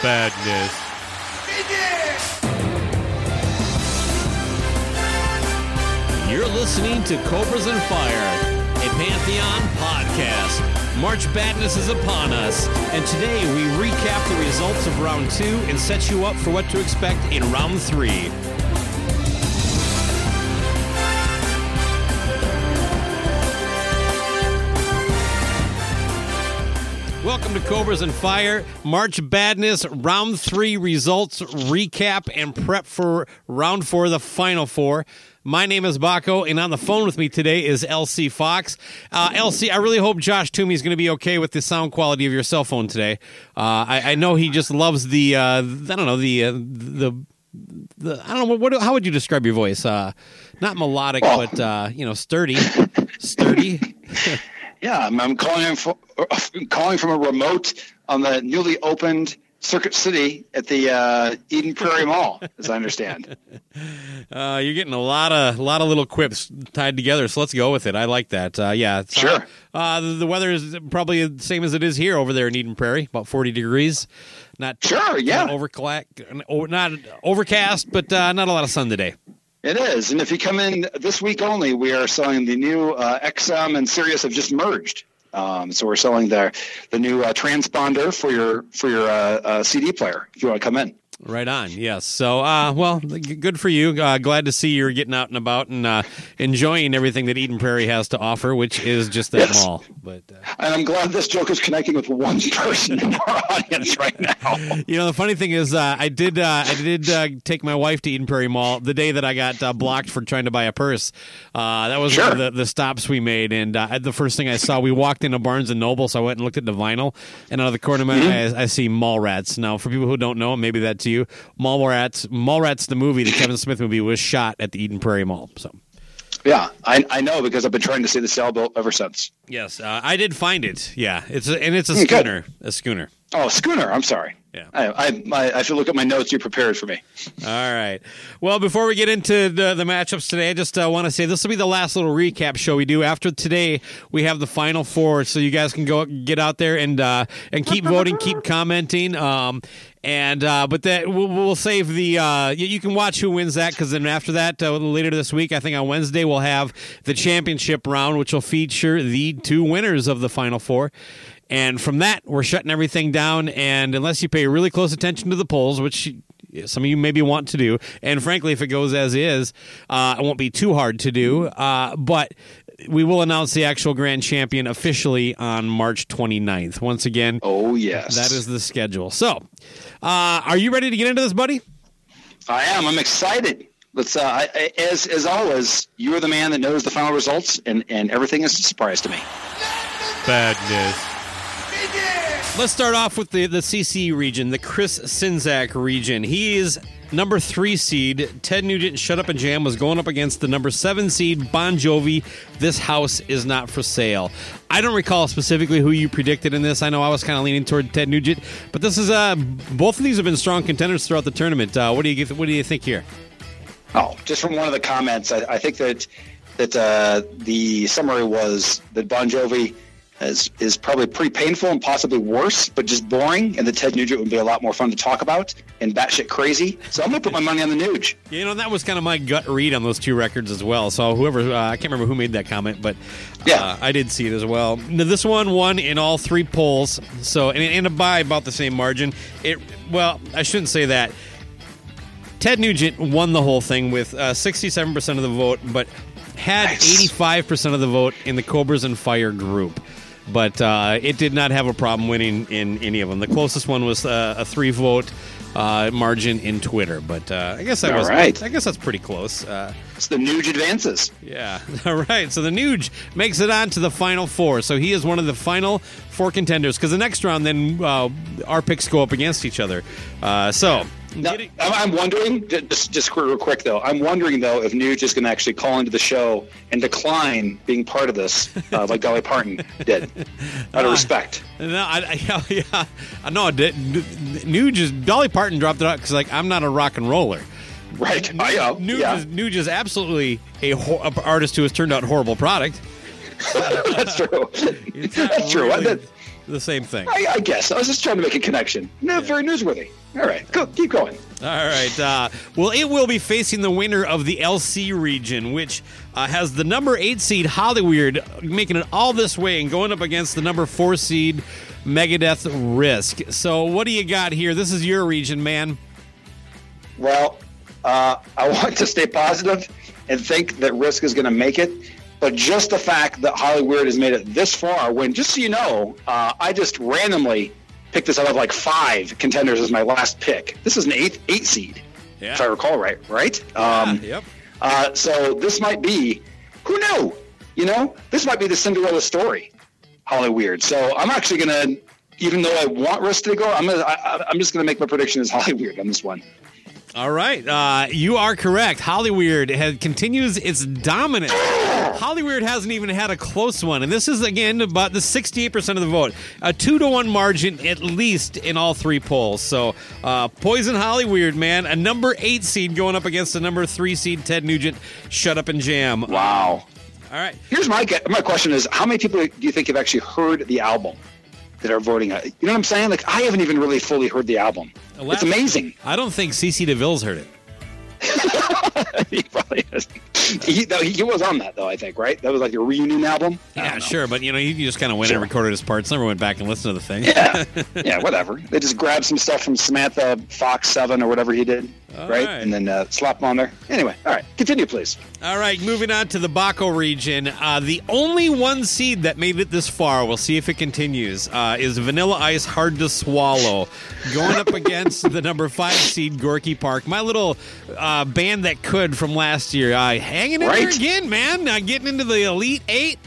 Badness. You're listening to Cobras and Fire, a Pantheon podcast. March Badness is upon us, and today we recap the results of round two and set you up for what to expect in round three. Welcome to Cobras and Fire, March Badness, round three results recap and prep for round four, the final four. My name is Baco, and on the phone with me today is LC Fox. Uh, LC, I really hope Josh Toomey is going to be okay with the sound quality of your cell phone today. Uh, I, I, know he just loves the, uh, I don't know, the, uh, the, the, I don't know, what, how would you describe your voice? Uh, not melodic, oh. but, uh, you know, sturdy. sturdy. Yeah, I'm, I'm calling from, calling from a remote on the newly opened Circuit City at the uh, Eden Prairie Mall, as I understand. Uh, you're getting a lot of a lot of little quips tied together, so let's go with it. I like that. Uh, yeah, sure. Uh, the, the, weather is probably the same as it is here over there in Eden Prairie, about 40 degrees. Not sure, yeah. Not, overcla- not overcast, but uh, not a lot of sun today. It is, and if you come in this week only, we are selling the new uh, XM and Sirius have just merged. Um, so we're selling the the new uh, transponder for your for your uh, uh CD player if you want to come in. Right on. Yes. So, uh, well, good for you. Uh, glad to see you're getting out and about and uh, enjoying everything that Eden Prairie has to offer, which is just that yes. mall. But uh, and I'm glad this joke is connecting with one person in our audience right now. You know, the funny thing is, uh, I did uh, I did take my wife to Eden Prairie Mall the day that I got blocked for trying to buy a purse. that was sure. one of the, the stops we made, and the first thing I saw, we walked into Barnes and Noble, so I went and looked at the vinyl, and out of the corner of my mm-hmm. eye, I, I see Mallrats. Now, for people who don't know, maybe that's you. Mallrats, Mallrats, the movie, the Kevin Smith movie, was shot at the Eden Prairie Mall. So. Yeah, I, I know because I've been trying to see the sailboat ever since. Yes, uh, I did find it. Yeah, it's a, and it's a mm, schooner. Good. A schooner. Oh, schooner. I'm sorry. Yeah. I, I, I should look at my notes you prepared for me. All right. Well, before we get into the, the matchups today, I just uh, want to say this will be the last little recap show we do. After today, we have the final four, so you guys can go get out there and uh, and keep voting, keep commenting. Um, and uh, but that we'll, we'll save the uh, you, you, can watch who wins that because then after that uh, later this week I think on Wednesday we'll have the championship round which will feature the two winners of the final four and from that, we're shutting everything down. And unless you pay really close attention to the polls, which some of you maybe want to do, and frankly, if it goes as is, uh, it won't be too hard to do. Uh, but we will announce the actual grand champion officially on March 29th. Once again, oh, yes. That is the schedule. So, uh, are you ready to get into this, buddy? I am. I'm excited. Let's, uh, I, as, as always, you are the man that knows the final results, and, and everything is a surprise to me. Badness. Let's start off with the, the CC region, the Chris Czynszak region. He is number three seed. Ted Nugent, Shut Up and Jam, was going up against the number seven seed, Bon Jovi. This house is not for sale. I don't recall specifically who you predicted in this. I know I was kind of leaning toward Ted Nugent, but this is uh, both of these have been strong contenders throughout the tournament. Uh, what do you what do you think here? Oh, just from one of the comments, I, I think that that uh, the summary was that Bon Jovi is is probably pretty painful and possibly worse, but just boring. And the Ted Nugent would be a lot more fun to talk about and batshit crazy. So I'm gonna put my money on the Nuge. You know, that was kind of my gut read on those two records as well. So whoever, uh, I can't remember who made that comment, but uh, Yeah. I did see it as well. Now, this one won in all three polls, so and, and by about the same margin. It well, I shouldn't say that. Ted Nugent won the whole thing with uh, 67% of the vote, but had Nice. 85% of the vote in the Cobras and Fire group. But uh, it did not have a problem winning in any of them. The closest one was uh, a three vote uh, margin in Twitter. But uh, I guess that was right. I guess that's pretty close. Uh, It's the Nuge advances. yeah. All right. So the Nuge makes it on to the final four. So he is one of the final four contenders because the next round, then uh, our picks go up against each other. Uh, so. Now, I'm I'm wondering, just, just real quick though, I'm wondering though if Nuge is going to actually call into the show and decline being part of this, uh, like Dolly Parton did, out of respect. No, I, I, yeah. I know. Did, Nuge is Dolly Parton dropped it out because like I'm not a rock and roller. Right? I know. Nuge, yeah, is, Nuge is absolutely a, ho- a artist who has turned out horrible product. that's true. That's true. I, really that- the same thing. I, I guess I was just trying to make a connection. No, very newsworthy. All right, go, keep going. All right. Uh, well, it will be facing the winner of the LC region, which uh, has the number eight seed Hollyweird making it all this way and going up against the number four seed Megadeth Risk. So, what do you got here? This is your region, man. Well, uh, I want to stay positive and think that Risk is going to make it. But just the fact that Hollywood has made it this far, when just so you know, uh, I just randomly picked this out of like five contenders as my last pick. This is an eighth eight seed, Yeah. if I recall right. Right? Um, yep. uh, so this might be, who knew? You know, this might be the Cinderella story, Hollyweird. So I'm actually gonna, even though I want Risk to go, I'm gonna, I, I'm just gonna make my prediction as Hollyweird on this one. All right, uh, you are correct. Hollyweird has, continues its dominance. Hollyweird hasn't even had a close one, and this is again about the sixty-eight percent of the vote, a two to one margin at least in all three polls. So, uh, Poison Hollyweird, man, a number eight seed going up against a number three seed Ted Nugent. Shut up and jam. Wow. All right, Here's my my question: Is how many people do you think have actually heard the album that are voting? You know what I'm saying? Like I haven't even really fully heard the album. Well, It's amazing. I don't think CC DeVille's heard it. he probably is. He, though, he was on that though. I think right. That was like a reunion album. Yeah, sure, but you know, he just kind of went Sure. and recorded his parts, never went back and listened to the thing. Yeah, yeah, whatever. They just grabbed some stuff from Samantha Fox Seven or whatever he did, right? right. And then uh, slap them on there. Anyway, all right, continue, please. All right, moving on to the Baco region. Uh, the only one seed that made it this far, we'll see if it continues, uh, is Vanilla Ice Hard to Swallow, going up against the number five seed Gorky Park. My little uh, band that could from last year, uh, hanging in there again, man. Uh, getting into the Elite Eight.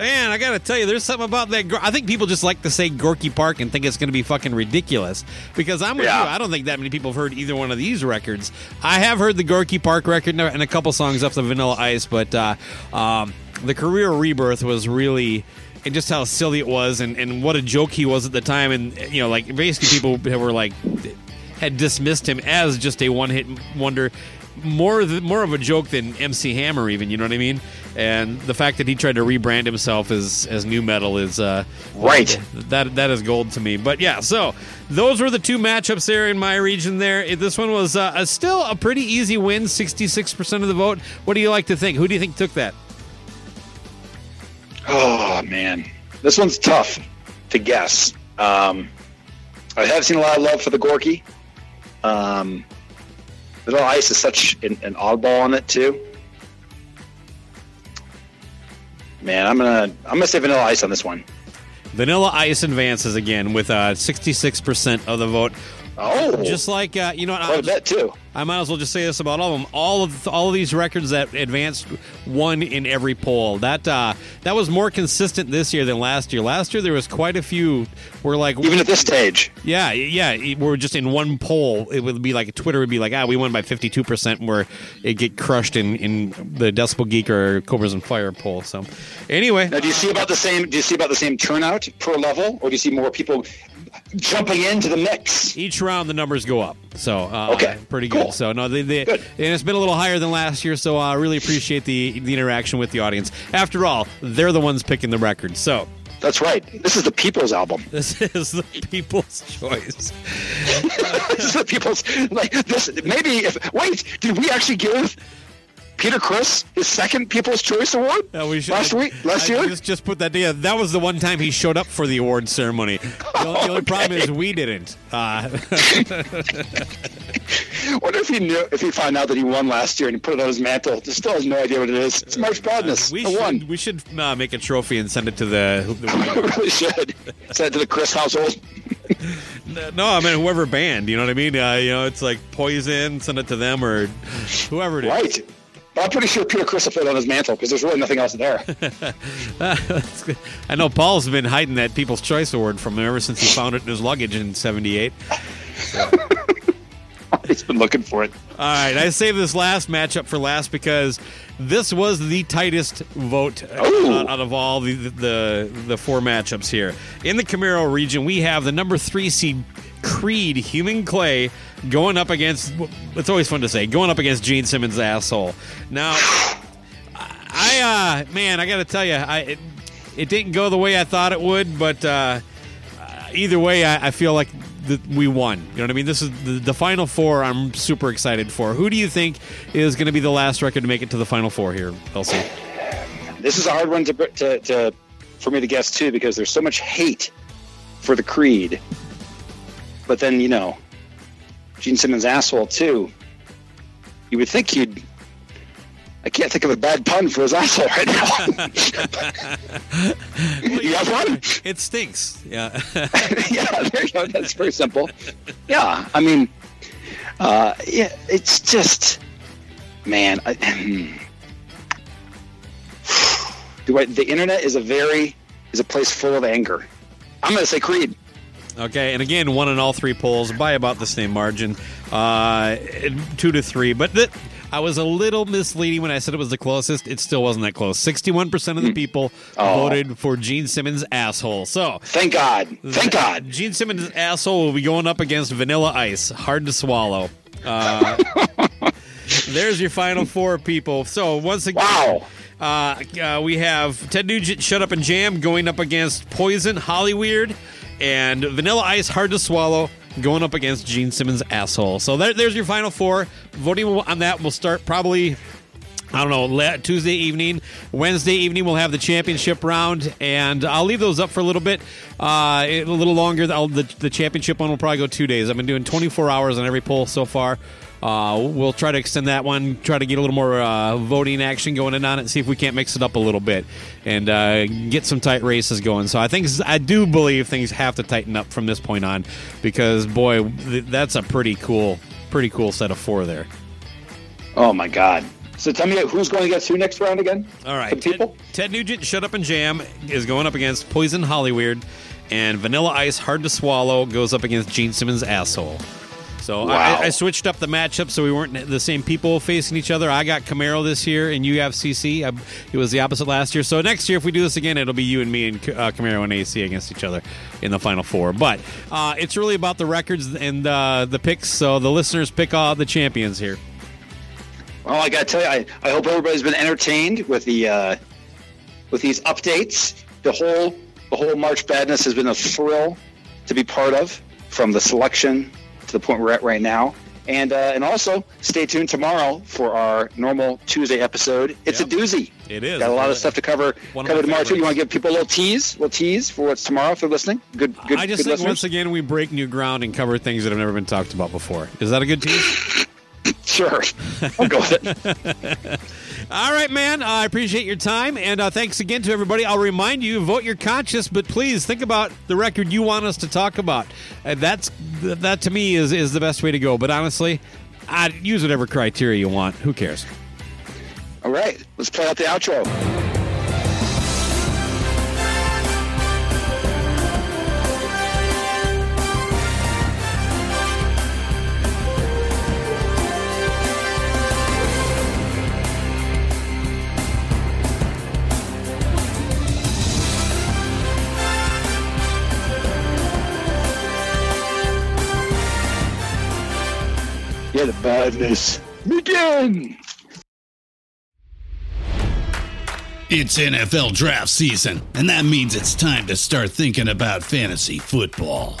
Man, I got to tell you, there's something about that. I think people just like to say Gorky Park and think it's going to be fucking ridiculous. Because I'm with Yeah. you. I don't think that many people have heard either one of these records. I have heard the Gorky Park record and a couple songs off the Vanilla Ice, but uh, um, the career rebirth was really. And just how silly it was, and, and what a joke he was at the time, and you know, like basically people were like had dismissed him as just a one-hit wonder, more th- more of a joke than MC Hammer, even. You know what I mean? And the fact that he tried to rebrand himself as as new metal is uh, Right. That that is gold to me. But yeah, so those were the two matchups there in my region. There, this one was uh, a, still a pretty easy win, sixty-six percent of the vote. What do you like to think? Who do you think took that? Oh man, this one's tough to guess. Um, I have seen a lot of love for the Gorky. Um, Vanilla Ice is such an, an oddball on it too. Man, I'm gonna I'm gonna say Vanilla Ice on this one. Vanilla Ice advances again with uh, sixty-six percent of the vote. Oh, Just like uh, you know, what, I'll quite a bit too. I might as well just say this about all of them. All of all of these records that advanced won in every poll. That uh, that was more consistent this year than last year. Last year there was quite a few where like Even at this stage, yeah yeah we're just in one poll. It would be like Twitter would be like ah we won by fifty two percent where it get crushed in in the Decibel Geek or Cobras and Fire poll. So anyway, now do you see about the same? Do you see about the same turnout per level, or do you see more people jumping into the mix? each round the numbers go up. So uh, Okay, pretty good. So no, they, they, and it's been a little higher than last year. So I really appreciate the the interaction with the audience. After all, they're the ones picking the record. So That's right. This is the people's album. This is the people's choice. this is the people's like this. Maybe if wait, did we actually give Peter Criss his second People's Choice Award Yeah, we should, last week, last I year? Just, just put that together. That was the one time he showed up for the award ceremony. The, only- the only problem is we didn't. Uh, wonder if he knew if he found out that he won last year and he put it on his mantle. He still has no idea what it is. It's March Madness. we I won. should we should uh, make a trophy and send it to the. We the really should. Send it to the Criss household. no, I mean whoever band. You know what I mean? Uh, you know, it's like Poison. Send it to them or whoever it is. Right. But I'm pretty sure Peter Criss put it on his mantle because there's really nothing else there. I know Paul's been hiding that People's Choice Award from him ever since he found it in his luggage in '78. He's been looking for it. All right, I saved this last matchup for last because this was the tightest vote uh, Ooh. out of all the, the the four matchups here. In the Camaro region, we have the number three seed Creed Human Clay going up against. It's always fun to say going up against Gene Simmons' asshole. Now, I uh, man, I got to tell you, I it, it didn't go the way I thought it would, but uh, either way, I, I feel like the, we won. You know what I mean? This is the, the final four. I'm super excited for. Who do you think is going to be the last record to make it to the final four here, LC? This is a hard one to, to, to for me to guess too because there's so much hate for the Creed. But then you know, Gene Simmons' asshole too. You would think he'd. I can't think of a bad pun for his asshole right now. you have one? It stinks. Yeah. yeah, there you go. That's very simple. Yeah, I mean, uh, yeah, it's just, man. I, do I, the internet is a very is a place full of anger. I'm going to say Creed. Okay, and again, one in all three polls by about the same margin, uh, two to three. But th- I was a little misleading when I said it was the closest. It still wasn't that close. Sixty-one percent of the people Oh. voted for Gene Simmons' asshole. So Thank God. Thank God. Gene Simmons' asshole will be going up against Vanilla Ice. Hard to swallow. Uh, there's your final four people. So once again, Wow. uh, uh, we have Ted Nugent, Shut Up and Jam, going up against Poison, Hollyweird, and Vanilla Ice, Hard to Swallow, going up against Gene Simmons' asshole. So there, there's your final four. Voting on that will start probably. I don't know, Tuesday evening. Wednesday evening, we'll have the championship round, and I'll leave those up for a little bit, uh, a little longer. The, the championship one will probably go two days. I've been doing 24 hours on every poll so far. Uh, we'll try to extend that one, try to get a little more uh, voting action going in on it, see if we can't mix it up a little bit and uh, get some tight races going. So I think I do believe things have to tighten up from this point on because boy, th- that's a pretty cool, pretty cool set of four there. Oh my God. So tell me who's going against who next round again? All right, The people. Ted, Ted Nugent, Shut Up and Jam is going up against Poison Hollyweird, and Vanilla Ice, Hard to Swallow goes up against Gene Simmons' asshole. So Wow. I, I switched up the matchup so we weren't the same people facing each other. I got Camaro this year, and you have CC. I, it was the opposite last year. So next year, if we do this again, it'll be you and me and uh, Camaro and AC against each other in the final four. But uh, it's really about the records and uh, the picks. So the listeners pick all the champions here. Well, I got to tell you, I, I hope everybody's been entertained with the uh, with these updates. The whole the whole March Madness has been a thrill to be part of, from the selection to the point we're at right now. And uh, and also stay tuned tomorrow for our normal Tuesday episode. It's Yep. a doozy. It is. Got a lot of stuff to cover One cover tomorrow too. You want to give people a little tease, little tease for what's tomorrow if they're listening. Good, good. I just good think listeners? once again we break new ground and cover things that have never been talked about before. Is that a good tease? Sure, I'll go with it. All right, man. I appreciate your time, and uh, thanks again to everybody. I'll remind you: vote your conscience, but please think about the record you want us to talk about. Uh, that's that to me is is the best way to go. But honestly, I'd use whatever criteria you want. Who cares? All right, let's play out the outro. Yeah, the badness. Begin! It's NFL draft season, and that means it's time to start thinking about fantasy football.